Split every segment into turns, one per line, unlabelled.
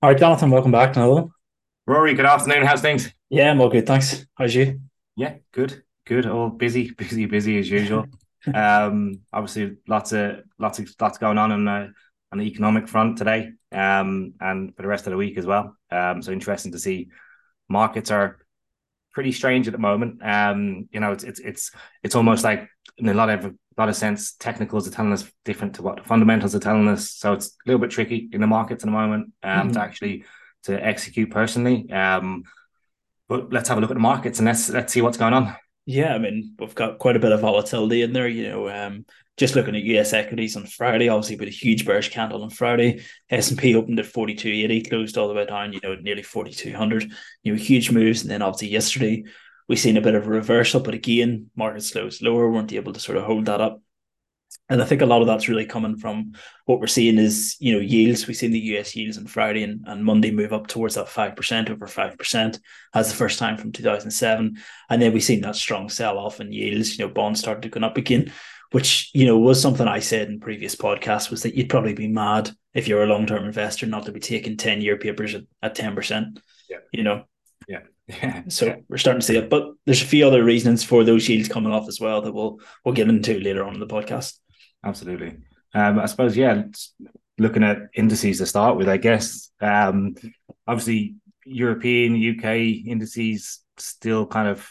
All right, Jonathan, welcome back. to Another one.
Rory, good afternoon. How's things?
Yeah, I'm all good. Thanks. How's you?
Yeah, good, good. All busy, busy, busy as usual. um, obviously, lots of lots of lots going on on the on the economic front today, um, and for the rest of the week as well. Um, so interesting to see. Markets are pretty strange at the moment. Um, you know, it's it's it's it's almost like in a lot of a lot of sense, technicals are telling us different to what the fundamentals are telling us. So it's a little bit tricky in the markets at the moment um, mm-hmm. to actually to execute personally. Um, but let's have a look at the markets and let's let's see what's going on.
Yeah, I mean, we've got quite a bit of volatility in there. You know, um, just looking at US equities on Friday, obviously with a huge bearish candle on Friday, S and P opened at forty two eighty, closed all the way down. You know, nearly forty two hundred. You know, huge moves, and then obviously yesterday we've seen a bit of a reversal, but again, market slows lower, weren't able to sort of hold that up. And I think a lot of that's really coming from what we're seeing is, you know, yields. We've seen the US yields on Friday and, and Monday move up towards that 5%, over 5%, as the first time from 2007. And then we've seen that strong sell off in yields, you know, bonds started to go up again, which, you know, was something I said in previous podcasts was that you'd probably be mad if you're a long term investor not to be taking 10 year papers at, at 10%. Yeah. You know,
yeah. Yeah.
So we're starting to see it. But there's a few other reasons for those yields coming off as well that we'll we'll get into later on in the podcast.
Absolutely. Um, I suppose, yeah, looking at indices to start with, I guess. Um, obviously, European, UK indices still kind of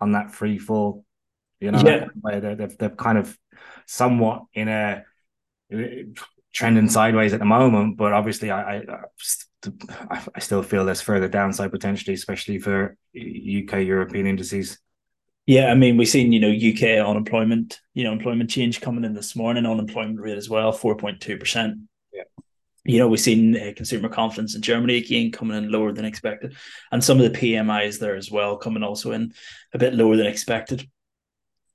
on that free fall, you know, yeah. they're, they're, they're kind of somewhat in a trending sideways at the moment. But obviously, I, I, I still feel there's further downside potentially, especially for UK European indices.
Yeah, I mean, we've seen, you know, UK unemployment, you know, employment change coming in this morning, unemployment rate as well, 4.2%.
Yeah.
You know, we've seen uh, consumer confidence in Germany again coming in lower than expected. And some of the PMIs there as well coming also in a bit lower than expected.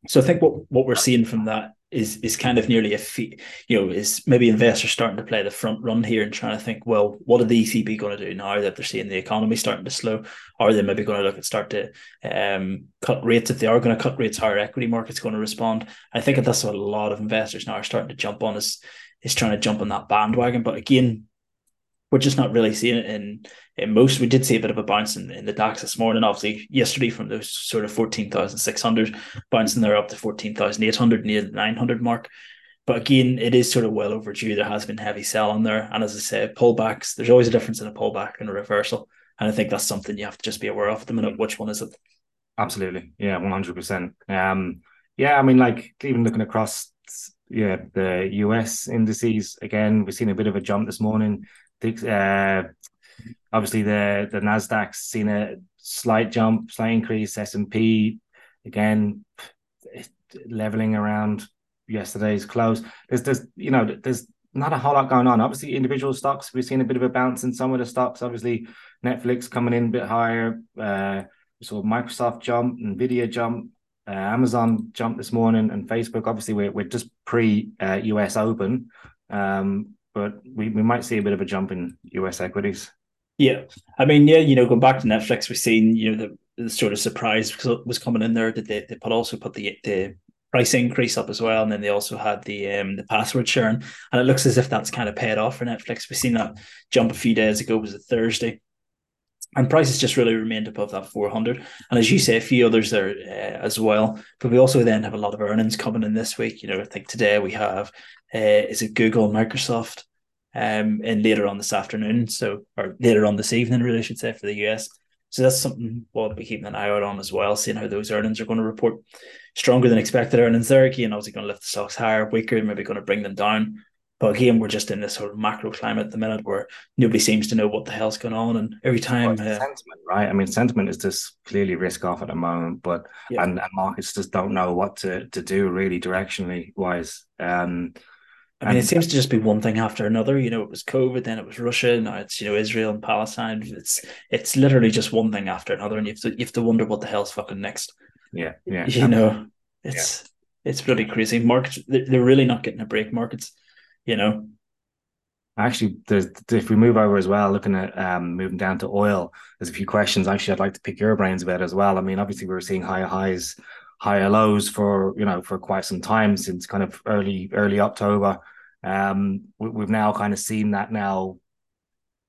So I think what, what we're seeing from that is is kind of nearly a fee, you know, is maybe investors starting to play the front run here and trying to think, well, what are the ECB going to do now that they're seeing the economy starting to slow? Are they maybe going to look at start to um, cut rates? If they are going to cut rates, how are equity markets going to respond? I think that's what a lot of investors now are starting to jump on is is trying to jump on that bandwagon. But again, we're just not really seeing it in in most. We did see a bit of a bounce in, in the DAX this morning, obviously yesterday from those sort of fourteen thousand six hundred bouncing there up to fourteen thousand eight hundred near the nine hundred mark. But again, it is sort of well overdue. There has been heavy selling there, and as I said, pullbacks. There's always a difference in a pullback and a reversal, and I think that's something you have to just be aware of at the minute. Which one is it?
Absolutely, yeah, one hundred percent. Um, yeah, I mean, like even looking across, yeah, the US indices again, we've seen a bit of a jump this morning uh, obviously the the Nasdaq's seen a slight jump, slight increase. S and P again leveling around yesterday's close. There's there's you know there's not a whole lot going on. Obviously, individual stocks we've seen a bit of a bounce in some of the stocks. Obviously, Netflix coming in a bit higher. Uh, saw Microsoft jump, Nvidia jump, uh, Amazon jump this morning, and Facebook. Obviously, we're we're just pre uh, US Open. Um, but we, we might see a bit of a jump in US equities.
Yeah, I mean, yeah, you know, going back to Netflix, we've seen you know the, the sort of surprise was coming in there that they they put also put the the price increase up as well, and then they also had the um the password sharing, and it looks as if that's kind of paid off for Netflix. We've seen that jump a few days ago. Was a Thursday? and prices just really remained above that 400 and as you say a few others there uh, as well but we also then have a lot of earnings coming in this week you know i think today we have uh, is it Google, Microsoft, um, and later on this afternoon. So, or later on this evening, really, I should say, for the US. So that's something we'll be keeping an eye out on as well, seeing how those earnings are going to report. Stronger than expected earnings there. Again, obviously going to lift the stocks higher, weaker, maybe going to bring them down. But again, we're just in this sort of macro climate at the minute where nobody seems to know what the hell's going on, and every time
well, uh, sentiment, right? I mean, sentiment is just clearly risk off at the moment, but yeah. and, and markets just don't know what to to do really directionally wise. Um,
I mean, it seems to just be one thing after another. You know, it was COVID, then it was Russia, now it's you know Israel and Palestine. It's it's literally just one thing after another, and you have to you have to wonder what the hell's fucking next.
Yeah, yeah.
You know, it's yeah. it's pretty crazy. Markets they're really not getting a break. Markets, you know.
Actually, there's if we move over as well, looking at um moving down to oil, there's a few questions. Actually, I'd like to pick your brains about as well. I mean, obviously, we are seeing higher highs, higher lows for you know for quite some time since kind of early early October. Um, we, have now kind of seen that now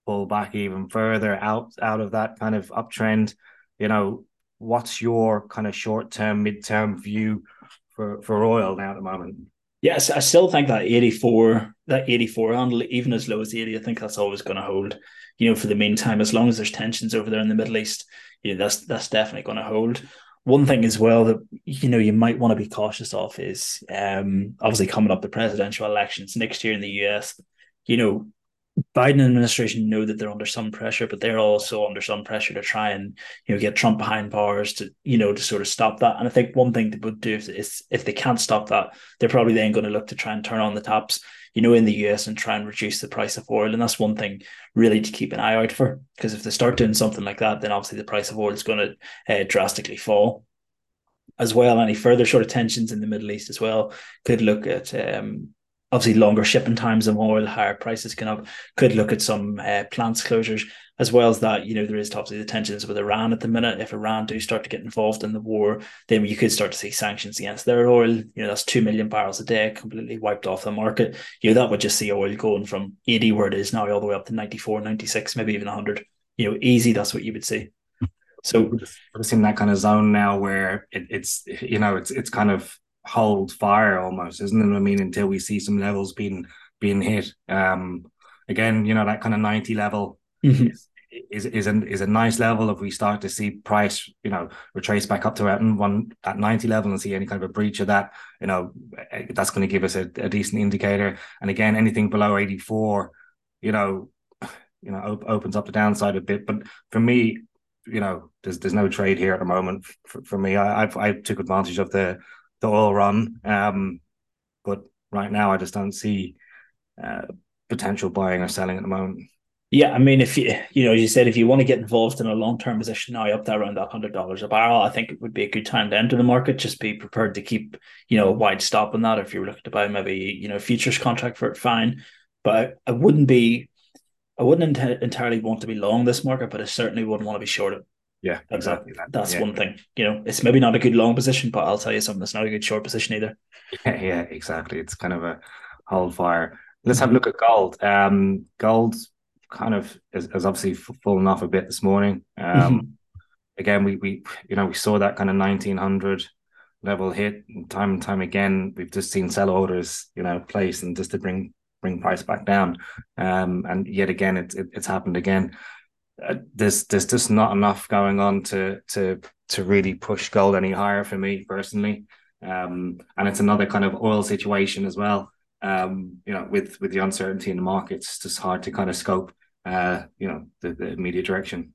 pull back even further out out of that kind of uptrend, you know, what's your kind of short term, mid term view for for oil now at the moment?
Yes, I still think that 84, that 84 handle, even as low as 80, I think that's always going to hold, you know, for the meantime, as long as there's tensions over there in the Middle East, you know, that's that's definitely going to hold. One thing as well that you know you might want to be cautious of is um obviously coming up the presidential elections next year in the US. You know, Biden administration know that they're under some pressure, but they're also under some pressure to try and you know get Trump behind bars to you know to sort of stop that. And I think one thing they would do is if they can't stop that, they're probably then going to look to try and turn on the taps, you know, in the US and try and reduce the price of oil. And that's one thing really to keep an eye out for because if they start doing something like that, then obviously the price of oil is going to uh, drastically fall. As well, any further sort of tensions in the Middle East as well could look at um, obviously longer shipping times of oil, higher prices can up. Could look at some uh, plants closures as well as that. You know, there is obviously the tensions with Iran at the minute. If Iran do start to get involved in the war, then you could start to see sanctions against their oil. You know, that's two million barrels a day completely wiped off the market. You know, that would just see oil going from 80 where it is now all the way up to 94, 96, maybe even 100. You know, easy. That's what you would see. So
we're in that kind of zone now where it, it's you know it's it's kind of hold fire almost, isn't it? I mean, until we see some levels being being hit. Um, again, you know, that kind of 90 level mm-hmm. is, is is a, is a nice level if we start to see price, you know, retrace back up to at one at 90 level and see any kind of a breach of that, you know, eh, that's going to give us a, a decent indicator. And again, anything below 84, you know, you know, op- opens up the downside a bit. But for me, you know, there's there's no trade here at the moment. For, for me, I I've, I took advantage of the the oil run. Um, but right now, I just don't see uh, potential buying or selling at the moment.
Yeah, I mean, if you you know, as you said if you want to get involved in a long term position now up there around that hundred dollars a barrel, I think it would be a good time to enter the market. Just be prepared to keep you know a wide stop on that. If you're looking to buy maybe you know futures contract for it, fine. But I, I wouldn't be, I wouldn't ent- entirely want to be long this market, but I certainly wouldn't want to be short it.
Yeah, exactly.
That, that's
yeah.
one thing. You know, it's maybe not a good long position, but I'll tell you something. It's not a good short position either.
Yeah, yeah exactly. It's kind of a hold fire. Let's have a look at gold. Um, gold's kind of has, has obviously fallen off a bit this morning. Um, mm-hmm. again, we we you know we saw that kind of nineteen hundred level hit time and time again. We've just seen sell orders, you know, place and just to bring bring price back down. Um, and yet again, it, it, it's happened again uh, there's there's just not enough going on to to to really push gold any higher for me personally. Um, and it's another kind of oil situation as well. Um, you know, with with the uncertainty in the markets, it's just hard to kind of scope. Uh, you know, the, the immediate direction.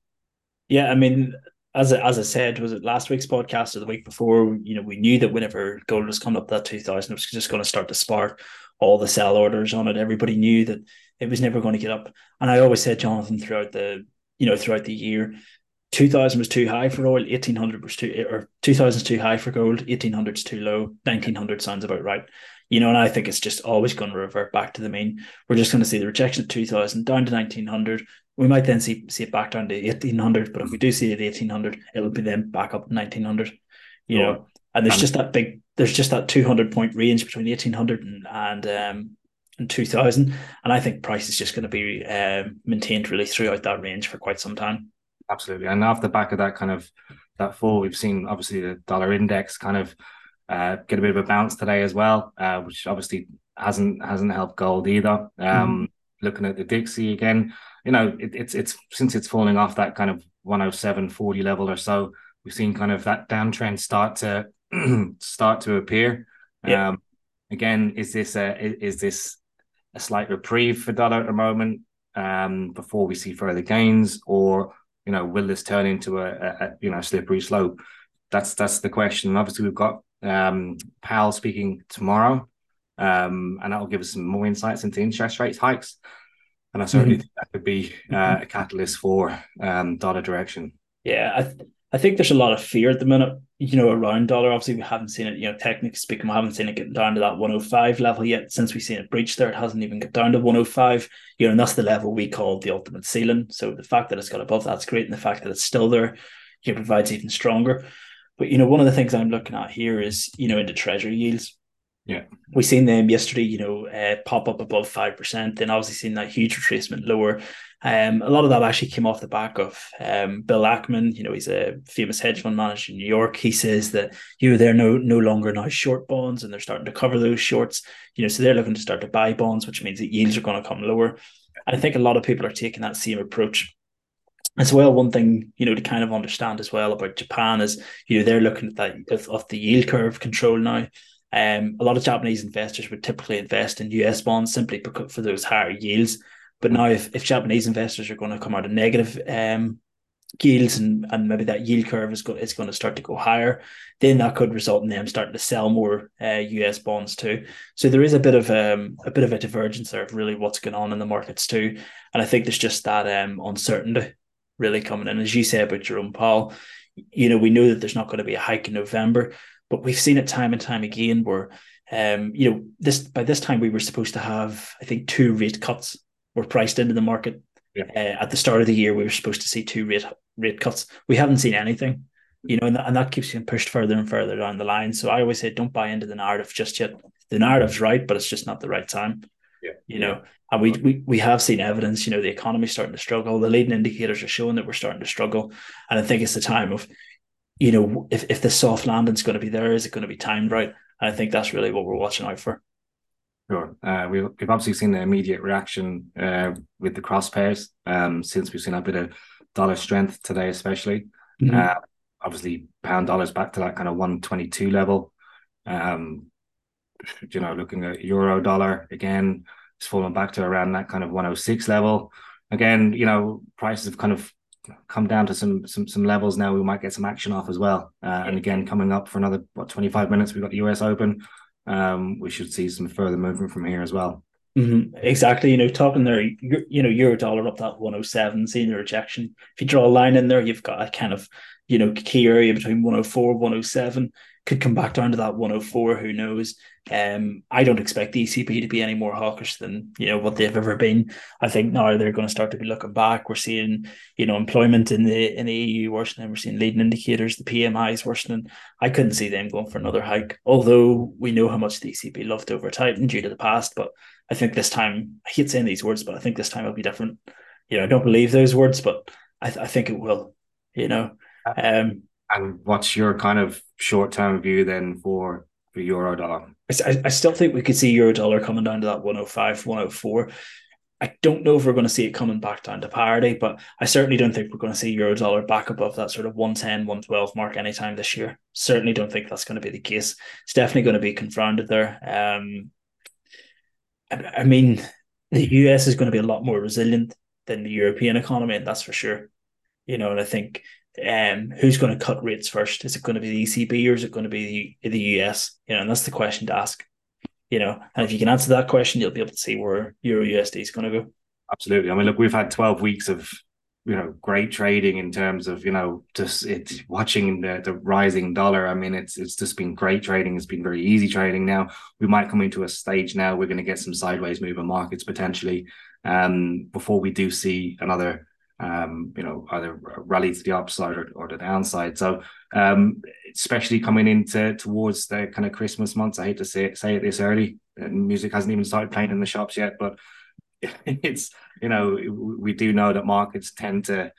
Yeah, I mean, as I, as I said, was it last week's podcast or the week before? You know, we knew that whenever gold was coming up that two thousand, it was just going to start to spark all the sell orders on it. Everybody knew that it was never going to get up. And I always said, Jonathan, throughout the you know, throughout the year. 2000 was too high for oil, 1800 was too, or 2000 is too high for gold, 1800 is too low, 1900 sounds about right. You know, and I think it's just always going to revert back to the mean. We're just going to see the rejection at 2000 down to 1900. We might then see see it back down to 1800, but if we do see it at 1800, it'll be then back up 1900. You know, and there's just that big, there's just that 200 point range between 1800 and, and um, in 2000. And I think price is just going to be uh, maintained really throughout that range for quite some time.
Absolutely. And off the back of that kind of that fall, we've seen obviously the dollar index kind of uh, get a bit of a bounce today as well, uh, which obviously hasn't hasn't helped gold either. Um, mm. Looking at the Dixie again, you know, it, it's it's since it's falling off that kind of 107.40 level or so, we've seen kind of that downtrend start to start to appear. Yeah. Um, again, is this a is this a slight reprieve for dollar at the moment um, before we see further gains, or you know, will this turn into a, a you know slippery slope? That's that's the question. And obviously, we've got um, Powell speaking tomorrow, um, and that will give us some more insights into interest rates hikes. And I certainly mm-hmm. think that could be uh, a catalyst for um, dollar direction.
Yeah, I, th- I think there's a lot of fear at the minute, you know, around dollar. Obviously, we haven't seen it, you know, technically speaking, we haven't seen it get down to that 105 level yet. Since we've seen it breach there, it hasn't even got down to 105, you know, and that's the level we call the ultimate ceiling. So the fact that it's got above that's great. And the fact that it's still there, you know, provides even stronger. But, you know, one of the things I'm looking at here is, you know, into treasury yields.
Yeah.
We seen them yesterday, you know, uh, pop up above 5%. Then obviously seen that huge retracement lower. Um, a lot of that actually came off the back of um, Bill Ackman. You know, he's a famous hedge fund manager in New York. He says that you know they're no no longer now short bonds and they're starting to cover those shorts. You know, so they're looking to start to buy bonds, which means that yields are going to come lower. And I think a lot of people are taking that same approach as well, one thing you know to kind of understand as well about Japan is you know they're looking at that of, the yield curve control now. Um, a lot of Japanese investors would typically invest in US bonds simply for those higher yields. But now, if, if Japanese investors are going to come out of negative um, yields and, and maybe that yield curve is, go, is going to start to go higher, then that could result in them starting to sell more uh, US bonds too. So there is a bit of um, a bit of a divergence there of really what's going on in the markets too, and I think there's just that um, uncertainty really coming in. As you say about Jerome Powell, you know we know that there's not going to be a hike in November, but we've seen it time and time again where um, you know this by this time we were supposed to have I think two rate cuts were priced into the market. Yeah. Uh, at the start of the year, we were supposed to see two rate rate cuts. We haven't seen anything, you know, and that, and that keeps getting pushed further and further down the line. So I always say, don't buy into the narrative just yet. The narrative's right, but it's just not the right time.
Yeah.
You know, and we, we we have seen evidence, you know, the economy's starting to struggle. The leading indicators are showing that we're starting to struggle. And I think it's the time of, you know, if, if the soft landing's going to be there, is it going to be timed right? And I think that's really what we're watching out for.
Sure. Uh, we've, we've obviously seen the immediate reaction uh, with the cross pairs um, since we've seen a bit of dollar strength today, especially. Mm-hmm. Uh, obviously, pound dollars back to that kind of 122 level. Um, you know, looking at euro dollar again, it's fallen back to around that kind of 106 level. Again, you know, prices have kind of come down to some some some levels now. We might get some action off as well. Uh, and again, coming up for another what 25 minutes, we've got the US Open. Um, we should see some further movement from here as well.
Mm-hmm. Exactly. You know, talking there, you know, euro dollar up that 107, seeing the rejection. If you draw a line in there, you've got a kind of, you know, key area between 104, 107 could come back down to that 104. Who knows? Um, I don't expect the ECB to be any more hawkish than you know what they've ever been. I think now they're going to start to be looking back. We're seeing you know employment in the in the EU worsening. We're seeing leading indicators, the PMI is worsening. I couldn't see them going for another hike, although we know how much the ECB loved over tighten due to the past. But I think this time, I hate saying these words, but I think this time it'll be different. You know, I don't believe those words, but I, th- I think it will. You know, um,
and what's your kind of short term view then for for euro dollar?
I, I still think we could see euro dollar coming down to that 105, 104. I don't know if we're going to see it coming back down to parity, but I certainly don't think we're going to see euro dollar back above that sort of 110, 112 mark anytime this year. Certainly don't think that's going to be the case. It's definitely going to be confounded there. Um, I, I mean, the US is going to be a lot more resilient than the European economy, and that's for sure. You know, and I think um, who's going to cut rates first? Is it going to be the ECB or is it going to be the, the US? You know, and that's the question to ask. You know, and if you can answer that question, you'll be able to see where Euro USD is going to go.
Absolutely. I mean, look, we've had 12 weeks of you know great trading in terms of you know just it watching the the rising dollar i mean it's it's just been great trading it's been very easy trading now we might come into a stage now we're going to get some sideways move in markets potentially um before we do see another um, you know, either rally to the upside or, or the downside. So, um, especially coming into towards the kind of Christmas months, I hate to say it, say it this early, and music hasn't even started playing in the shops yet, but it's you know we do know that markets tend to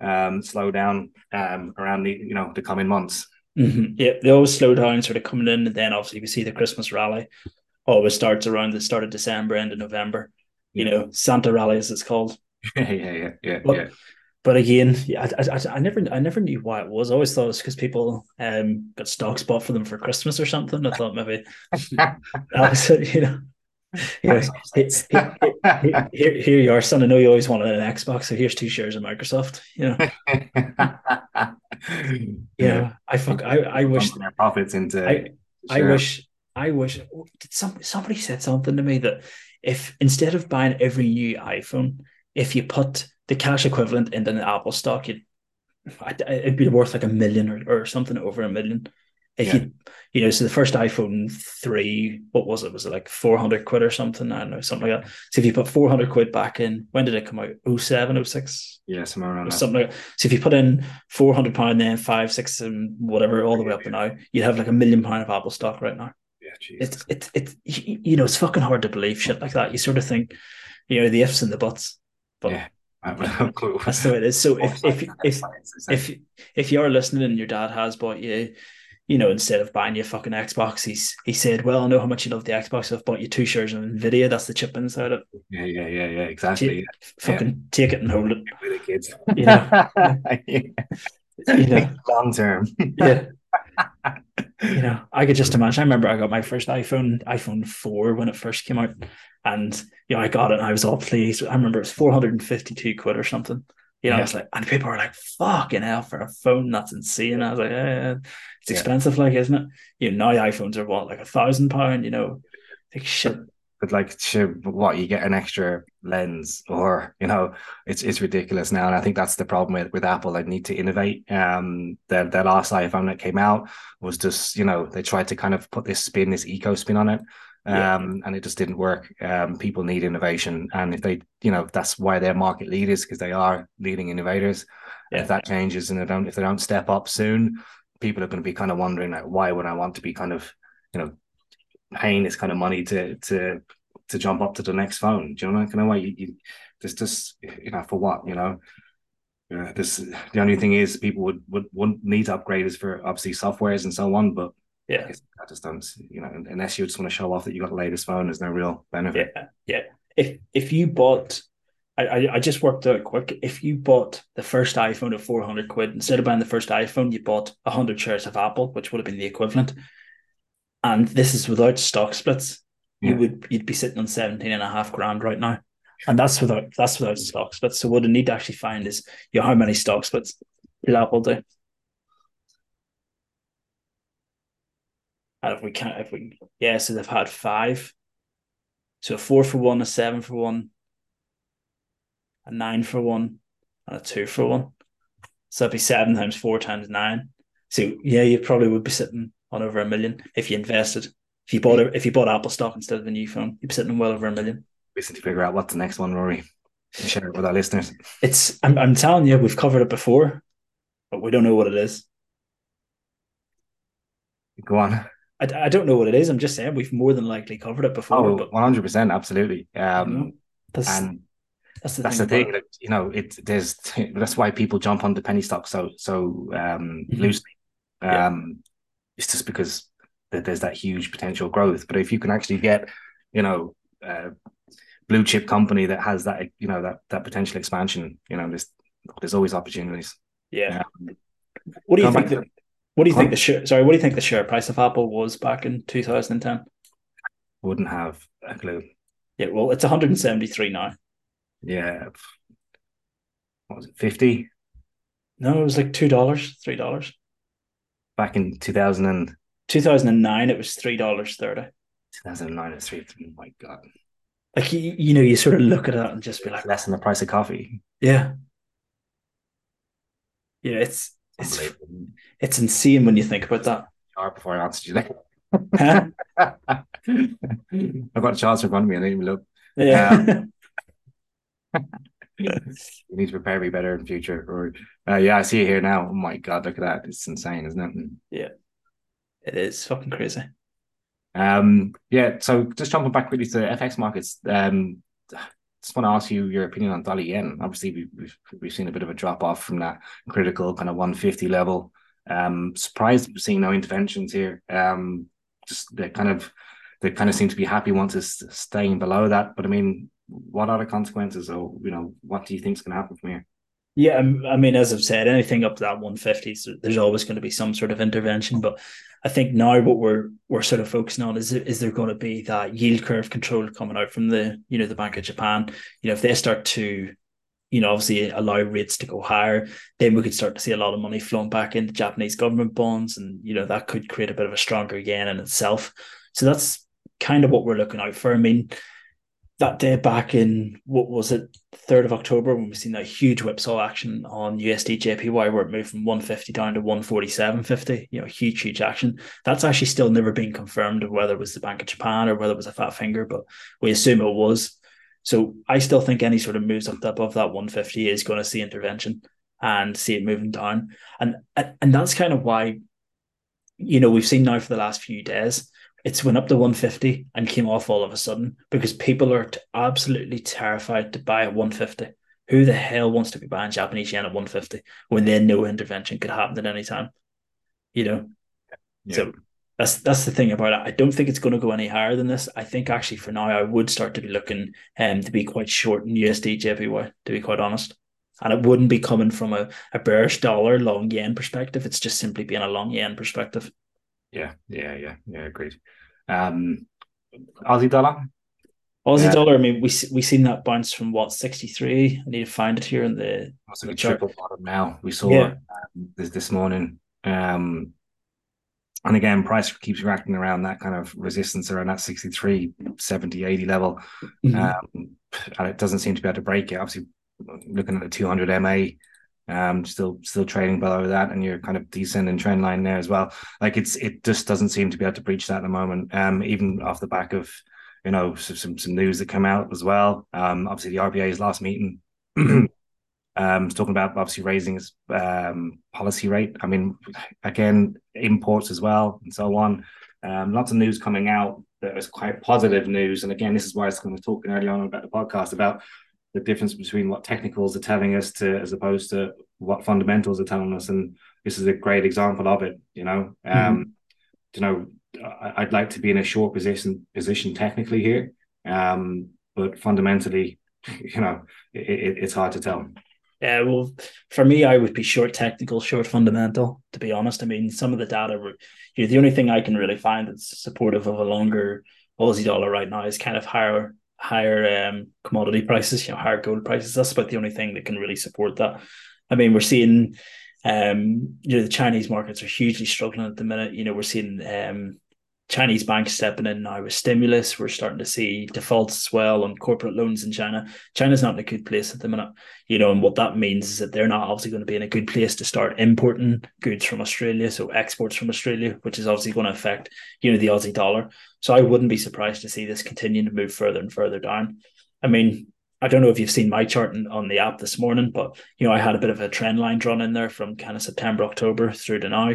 um, slow down um, around the you know the coming months.
Mm-hmm. Yeah, they always slow down, sort of coming in, and then obviously we see the Christmas rally always starts around the start of December, end of November. You know, Santa rally as it's called.
yeah, yeah, yeah,
but,
yeah.
But again, yeah, I, I, I, never, I never knew why it was. I always thought it was because people um got stocks bought for them for Christmas or something. I thought maybe was you know. here, here, here, here, you are, son. I know you always wanted an Xbox, so here's two shares of Microsoft. You know, yeah. I fuck. I, I wish
their profits into.
I, I wish. I wish. Did some somebody said something to me that if instead of buying every new iPhone, if you put the cash equivalent into an Apple stock, you'd it'd be worth like a million or, or something over a million. If yeah. you you know, so the first iPhone three, what was it? Was it like four hundred quid or something? I don't know, something like that. So if you put four hundred quid back in, when did it come out? 07, 06?
Yeah, somewhere around
something like that. So if you put in four hundred pound, then five, six, and whatever, all the way up to now, you'd have like a million pound of Apple stock right now.
Yeah,
it's it's it's you know it's fucking hard to believe shit like that. You sort of think, you know, the ifs and the buts. But
yeah. That's
the way it is. So if if if if if you're listening and your dad has bought you, you know, instead of buying you a fucking Xbox, he's he said, "Well, I know how much you love the Xbox. I've bought you two shares of Nvidia. That's the chip inside it.
Yeah, yeah, yeah, yeah. Exactly.
Take, fucking
yeah.
take it and hold it.
With the kids.
You know, you know,
long term.
yeah. You know, I could just imagine. I remember I got my first iPhone, iPhone 4 when it first came out. And, you know, I got it and I was all pleased. I remember it was 452 quid or something. You know, yeah. I was like, and people were like, fucking hell, for a phone, that's insane. I was like, eh, it's expensive, yeah. like, isn't it? You know, now iPhones are what, like a thousand pound, you know, like shit
but like to what you get an extra lens or you know it's it's ridiculous now and i think that's the problem with, with apple they need to innovate um the, the last iphone that came out was just you know they tried to kind of put this spin this eco spin on it yeah. um and it just didn't work um people need innovation and if they you know that's why they're market leaders because they are leading innovators yeah. if that changes and they don't if they don't step up soon people are going to be kind of wondering like why would i want to be kind of you know paying this kind of money to to to jump up to the next phone. Do you know that kind of way? You, you there's just you know for what you know. Yeah, this the only thing is people would would, would need to upgrade is for obviously softwares and so on, but
yeah,
I just don't you know unless you just want to show off that you got the latest phone, there's no real benefit.
Yeah, yeah. If if you bought I, I just worked out quick. If you bought the first iPhone at 400 quid, instead of buying the first iPhone, you bought 100 shares of Apple, which would have been the equivalent and this is without stock splits, yeah. you would you'd be sitting on 17 and a half grand right now. And that's without that's without stock splits. So what I need to actually find is you know, how many stock splits that will do? And if we can't if we yeah, so they've had five. So a four for one, a seven for one, a nine for one, and a two for one. So that'd be seven times four times nine. So yeah, you probably would be sitting on over a million if you invested. If you bought if you bought Apple stock instead of a new phone, you'd be sitting on well over a million.
We need to figure out what's the next one, Rory. Share it with our listeners.
It's I'm I'm telling you, we've covered it before, but we don't know what it is.
Go on.
I, I don't know what it is. I'm just saying we've more than likely covered it before.
Oh, one hundred percent, absolutely. Um, you know, that's, and that's the that's thing. The thing that, you know, it there's that's why people jump on the penny stock so so um, mm-hmm. loosely. Um, yeah it's just because there's that huge potential growth. But if you can actually get, you know, a blue chip company that has that, you know, that that potential expansion, you know, there's there's always opportunities.
Yeah. Um, what do you think? The, what do you think the share? Sorry, what do you think the share price of Apple was back in 2010?
Wouldn't have a clue.
Yeah, well, it's 173 now.
Yeah. What was it? 50?
No, it was like two dollars, three dollars
back in 2000 and
2009 it was three dollars 30
2009 it's three oh my god.
Like you, you know you sort of look at that and just be like
less than the price of coffee.
Yeah. Yeah it's it's it's insane when you think about that.
Before I answered you there. I've got a chance in front of me I didn't even look.
Yeah.
Um, you need to prepare me better in future. Or uh, yeah, I see it here now. Oh my god, look at that! It's insane, isn't it?
Yeah, it is fucking crazy.
Um, yeah. So just jumping back quickly to FX markets. Um, just want to ask you your opinion on dollar yen. Obviously, we've, we've we've seen a bit of a drop off from that critical kind of 150 level. Um, surprised seeing no interventions here. Um, just they kind of they kind of seem to be happy once it's staying below that. But I mean, what are the consequences? Or you know what do you think is going to happen from here?
Yeah i mean as i've said anything up to that 150 there's always going to be some sort of intervention but i think now what we're we're sort of focusing on is is there going to be that yield curve control coming out from the you know the bank of japan? You know if they start to you know obviously allow rates to go higher then we could start to see a lot of money flowing back into japanese government bonds and you know that could create a bit of a stronger yen in itself. So that's kind of what we're looking out for. I mean that day back in what was it, third of October, when we seen that huge whipsaw action on USD JPY where it moved from 150 down to 147.50, you know, huge, huge action. That's actually still never been confirmed of whether it was the Bank of Japan or whether it was a fat finger, but we assume it was. So I still think any sort of moves up above that 150 is going to see intervention and see it moving down. And and that's kind of why, you know, we've seen now for the last few days it's went up to 150 and came off all of a sudden because people are absolutely terrified to buy at 150. Who the hell wants to be buying Japanese yen at 150 when they know intervention could happen at any time? You know? Yeah. So that's that's the thing about it. I don't think it's going to go any higher than this. I think actually for now I would start to be looking um to be quite short in USD JPY, to be quite honest. And it wouldn't be coming from a, a bearish dollar long yen perspective. It's just simply being a long yen perspective.
Yeah, yeah, yeah, yeah, agreed. Um Aussie dollar.
Aussie yeah. dollar, I mean, we we seen that bounce from what sixty three. I need to find it here in the.
It's like a triple bottom now. We saw yeah. um, this this morning. Um, and again, price keeps reacting around that kind of resistance around that 63, 70, 80 level. Mm-hmm. Um, and it doesn't seem to be able to break it. Obviously, looking at the 200 MA, um, still still trading below that, and you're kind of decent descending trend line there as well. Like it's it just doesn't seem to be able to breach that at the moment. Um, even off the back of you know some some news that come out as well. Um, obviously the RBA's last meeting Um, talking about obviously raising its um, policy rate. I mean, again, imports as well, and so on. Um, lots of news coming out that was quite positive news. And again, this is why I was kind of talking early on about the podcast about the difference between what technicals are telling us to as opposed to what fundamentals are telling us. And this is a great example of it. You know, mm-hmm. um, you know, I'd like to be in a short position position technically here, um, but fundamentally, you know, it, it, it's hard to tell.
Yeah, well, for me, I would be short technical, short fundamental. To be honest, I mean, some of the data, were, you know, the only thing I can really find that's supportive of a longer Aussie dollar right now is kind of higher, higher um, commodity prices, you know, higher gold prices. That's about the only thing that can really support that. I mean, we're seeing, um, you know, the Chinese markets are hugely struggling at the minute. You know, we're seeing um, Chinese banks stepping in now with stimulus. We're starting to see defaults as well on corporate loans in China. China's not in a good place at the minute, you know, and what that means is that they're not obviously going to be in a good place to start importing goods from Australia, so exports from Australia, which is obviously going to affect, you know, the Aussie dollar. So I wouldn't be surprised to see this continue to move further and further down. I mean, I don't know if you've seen my chart on the app this morning, but you know, I had a bit of a trend line drawn in there from kind of September, October through to now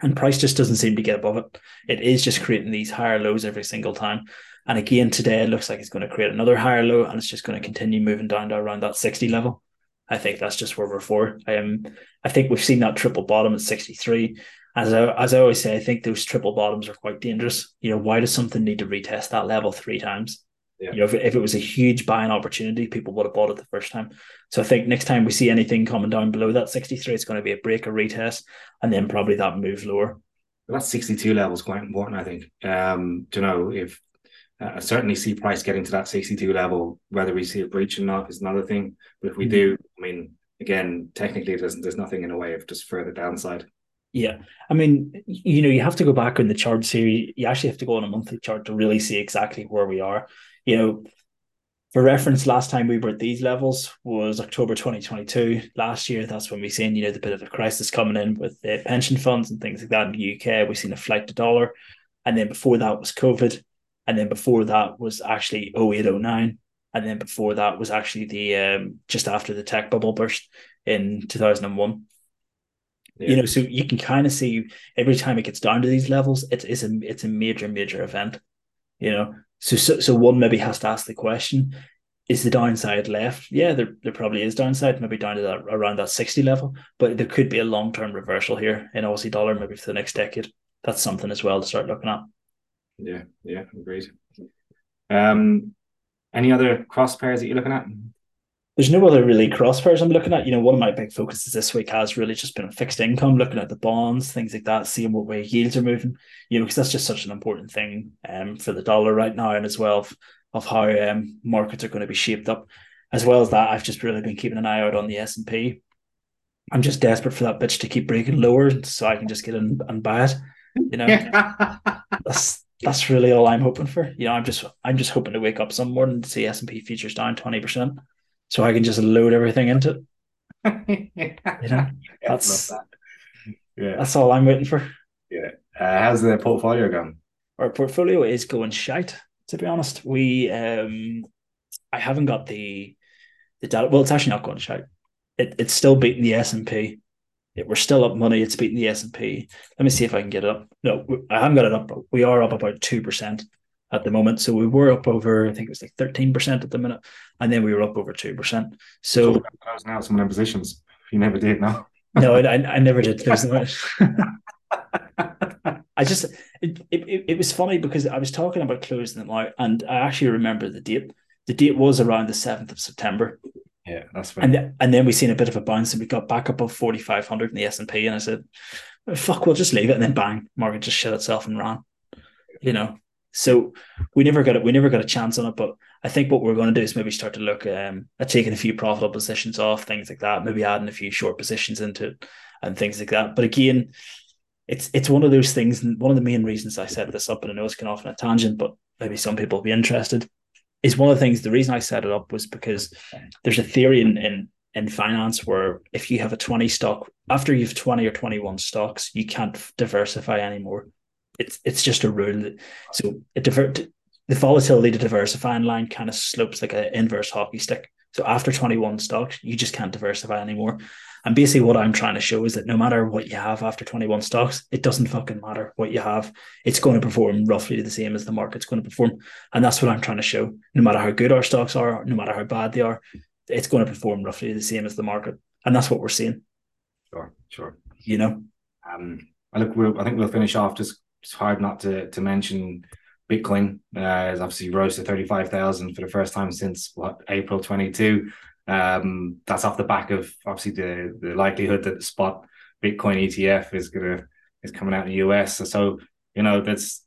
and price just doesn't seem to get above it. It is just creating these higher lows every single time. And again, today it looks like it's going to create another higher low and it's just going to continue moving down to around that 60 level. I think that's just where we're for. Um, I think we've seen that triple bottom at 63. As I, as I always say, I think those triple bottoms are quite dangerous. You know, why does something need to retest that level three times? Yeah. You know, if, if it was a huge buying opportunity, people would have bought it the first time. So I think next time we see anything coming down below that 63, it's going to be a break or retest, and then probably that move lower.
That 62 level is quite important, I think. Um, you know, if uh, I certainly see price getting to that 62 level, whether we see a breach or not is another thing. But if we mm-hmm. do, I mean, again, technically, there's there's nothing in the way of just further downside.
Yeah, I mean, you know, you have to go back in the chart series. You actually have to go on a monthly chart to really see exactly where we are you know, for reference, last time we were at these levels was October 2022. Last year, that's when we seen, you know, the bit of a crisis coming in with the pension funds and things like that in the UK. We've seen a flight to dollar. And then before that was COVID. And then before that was actually 0809. And then before that was actually the um, just after the tech bubble burst in 2001. Yeah. You know, so you can kind of see every time it gets down to these levels, it's, it's a it's a major major event. You know, so, so, so one maybe has to ask the question: Is the downside left? Yeah, there, there probably is downside, maybe down to that around that sixty level. But there could be a long term reversal here in Aussie dollar, maybe for the next decade. That's something as well to start looking at.
Yeah, yeah, agreed. Um, any other cross pairs that you're looking at?
There's no other really cross pairs I'm looking at. You know, one of my big focuses this week has really just been fixed income, looking at the bonds, things like that, seeing what way yields are moving. You know, because that's just such an important thing um, for the dollar right now, and as well of, of how um, markets are going to be shaped up. As well as that, I've just really been keeping an eye out on the S and P. I'm just desperate for that bitch to keep breaking lower, so I can just get in and buy it. You know, that's that's really all I'm hoping for. You know, I'm just I'm just hoping to wake up some morning to see S and P futures down twenty percent so I can just load everything into it. you know, that's that. yeah, that's all I'm waiting for.
Yeah, uh, how's the portfolio going?
Our portfolio is going shite. To be honest, we um, I haven't got the the data. Well, it's actually not going shite. It, it's still beating the S and P. we're still up money. It's beating the S and P. Let me see if I can get it up. No, I haven't got it up. But We are up about two percent at the moment. So we were up over, I think it was like thirteen percent at the minute, and then we were up over two percent. So
I was now some of positions. You never did, no.
no, I, I never did. There's I just it, it it was funny because I was talking about closing them out, and I actually remember the date. The date was around the seventh of September.
Yeah, that's
right. And th- and then we seen a bit of a bounce, and we got back above forty five hundred in the S and P, and I said, "Fuck, we'll just leave it." And then bang, market just shut itself and ran. You know, so we never got it. We never got a chance on it. But I think what we're going to do is maybe start to look um, at taking a few profitable positions off, things like that. Maybe adding a few short positions into it and things like that. But again, it's it's one of those things. And one of the main reasons I set this up, and I know it's going off on a tangent, but maybe some people will be interested. Is one of the things. The reason I set it up was because there's a theory in in in finance where if you have a 20 stock after you've 20 or 21 stocks you can't diversify anymore it's it's just a rule so it diver- the volatility to diversifying line kind of slopes like an inverse hockey stick so after 21 stocks you just can't diversify anymore and basically, what I'm trying to show is that no matter what you have after 21 stocks, it doesn't fucking matter what you have. It's going to perform roughly the same as the market's going to perform. And that's what I'm trying to show. No matter how good our stocks are, no matter how bad they are, it's going to perform roughly the same as the market. And that's what we're seeing.
Sure, sure.
You know?
Um, I look, we'll, I think we'll finish off just, it's hard not to, to mention Bitcoin uh, has obviously rose to 35,000 for the first time since what April 22. Um, that's off the back of obviously the the likelihood that the spot Bitcoin ETF is gonna is coming out in the US. So, so you know that's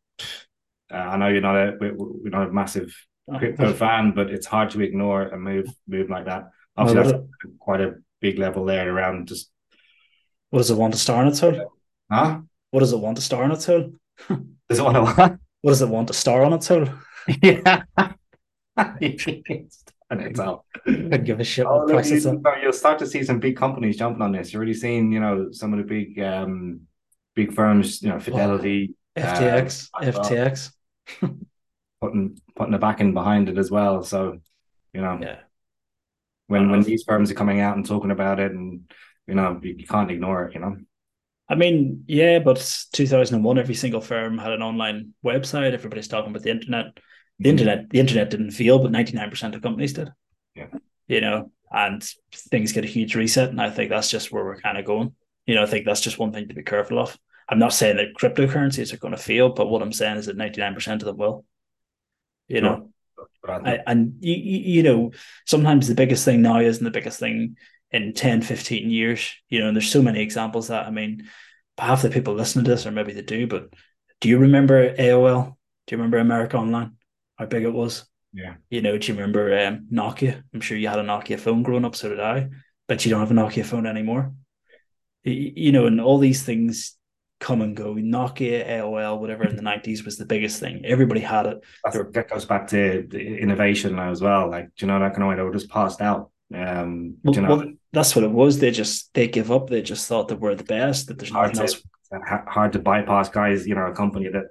uh, I know you're not a we're not a massive crypto fan, but it's hard to ignore a move move like that. Obviously, well, that's quite a big level there around just.
What does it want to start on its own?
Huh?
What does it want to star on its own?
does it want to what?
What does it want to star on its own?
Yeah. out.
Could give a shit oh, look,
you, You'll start to see some big companies jumping on this. You're already seeing, you know, some of the big um big firms, you know, Fidelity,
oh, FTX, uh, FTX.
putting putting a backing behind it as well. So, you know,
yeah.
When when these firms are coming out and talking about it and you know, you, you can't ignore it, you know.
I mean, yeah, but 2001, every single firm had an online website. Everybody's talking about the internet the mm-hmm. internet the internet didn't feel, but 99% of companies did.
Yeah.
You know, and things get a huge reset. And I think that's just where we're kind of going. You know, I think that's just one thing to be careful of. I'm not saying that cryptocurrencies are going to fail, but what I'm saying is that 99% of them will. You know, And you, you know, sometimes the biggest thing now isn't the biggest thing in 10, 15 years. You know, and there's so many examples that I mean, half the people listening to this, or maybe they do, but do you remember AOL? Do you remember America Online? how big it was.
Yeah.
You know, do you remember um, Nokia? I'm sure you had a Nokia phone growing up, so did I. But you don't have a Nokia phone anymore. You know, and all these things come and go. Nokia, AOL, whatever in the 90s was the biggest thing. Everybody had it.
That goes back to innovation now as well. Like, do you know that kind of way they were just passed out. Um, well, you know? well,
that's what it was. They just they give up. They just thought that we're the best. That there's nothing else.
Hard to bypass guys. You know, a company that's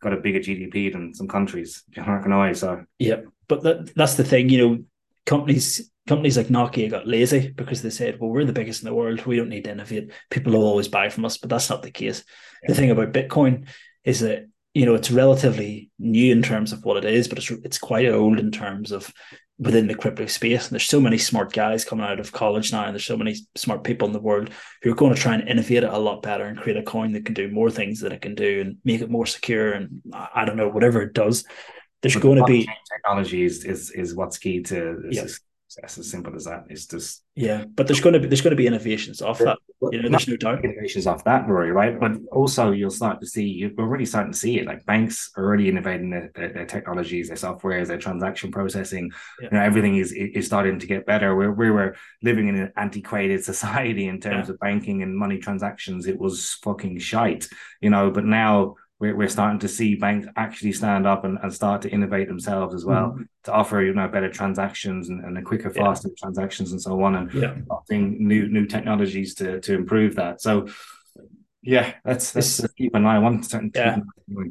got a bigger GDP than some countries. You're not going to so
yeah, but that, that's the thing. You know, companies companies like Nokia got lazy because they said, "Well, we're the biggest in the world. We don't need to innovate. People will always buy from us." But that's not the case. Yeah. The thing about Bitcoin is that you know it's relatively new in terms of what it is, but it's it's quite old in terms of within the crypto space. And there's so many smart guys coming out of college now, and there's so many smart people in the world who are going to try and innovate it a lot better and create a coin that can do more things that it can do and make it more secure. And I don't know, whatever it does, there's but going to be
technology is, is is what's key to this it's as simple as that. It's just
yeah, but there's going to be there's going to be innovations off that. You know, there's no doubt
innovations off that, Rory. Right, but also you'll start to see you're already starting to see it. Like banks are already innovating their, their, their technologies, their softwares, their transaction processing. Yeah. You know, everything is is starting to get better. We're we were living in an antiquated society in terms yeah. of banking and money transactions. It was fucking shite, you know. But now we're, we're starting to see banks actually stand up and, and start to innovate themselves as well mm-hmm. to offer you know better transactions and, and quicker faster yeah. transactions and so on and
yeah.
adopting new new technologies to to improve that so yeah that's that's keep an eye on
yeah.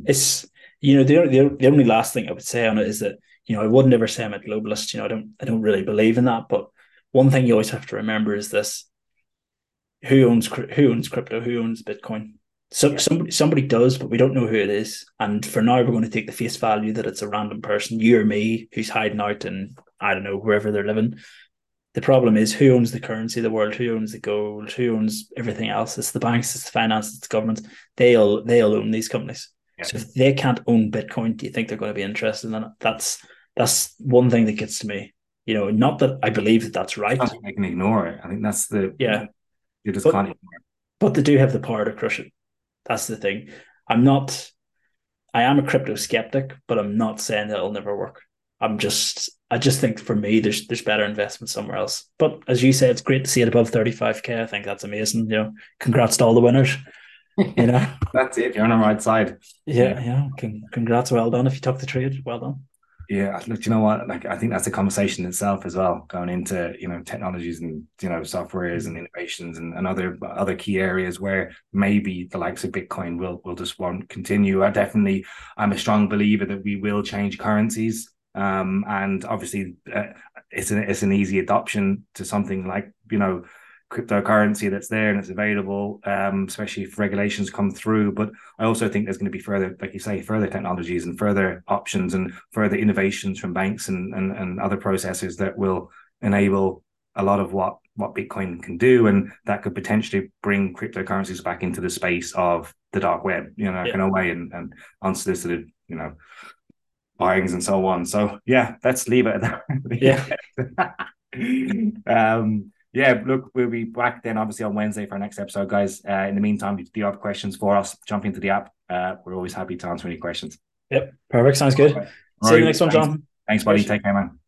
it's you know the, the, the only last thing i would say on it is that you know i would never say i'm a globalist you know i don't i don't really believe in that but one thing you always have to remember is this who owns who owns crypto, who owns Bitcoin. So yeah. somebody somebody does, but we don't know who it is. And for now, we're going to take the face value that it's a random person, you or me, who's hiding out in I don't know wherever they're living. The problem is who owns the currency of the world, who owns the gold, who owns everything else. It's the banks, it's the finance, it's the government. They'll they'll own these companies. Yeah. So if they can't own Bitcoin, do you think they're going to be interested in it? That's that's one thing that gets to me. You know, not that I believe that that's right.
I can ignore it. I think that's the
yeah.
You just but, can't ignore it.
But they do have the power to crush it. That's the thing. I'm not. I am a crypto skeptic, but I'm not saying that it'll never work. I'm just. I just think for me, there's there's better investment somewhere else. But as you say, it's great to see it above 35k. I think that's amazing. You know, congrats to all the winners. You know,
that's it. You're on the right side.
Yeah, yeah. yeah. Congrats, well done. If you took the trade, well done.
Yeah, look, you know what? Like, I think that's a conversation itself as well, going into you know technologies and you know softwares and innovations and, and other other key areas where maybe the likes of Bitcoin will will just won't continue. I definitely, I'm a strong believer that we will change currencies, um, and obviously, uh, it's an it's an easy adoption to something like you know cryptocurrency that's there and it's available, um, especially if regulations come through. But I also think there's going to be further, like you say, further technologies and further options and further innovations from banks and, and, and other processors that will enable a lot of what what Bitcoin can do, and that could potentially bring cryptocurrencies back into the space of the dark web, you know, yeah. in a way, and, and unsolicited, you know, buyings and so on. So yeah, let's leave it at
that.
Yeah. um, yeah, look, we'll be back then obviously on Wednesday for our next episode, guys. Uh, in the meantime, if you have questions for us, jump into the app. Uh, we're always happy to answer any questions.
Yep, perfect. Sounds good. See you next one, John.
Thanks, buddy. Take care, man.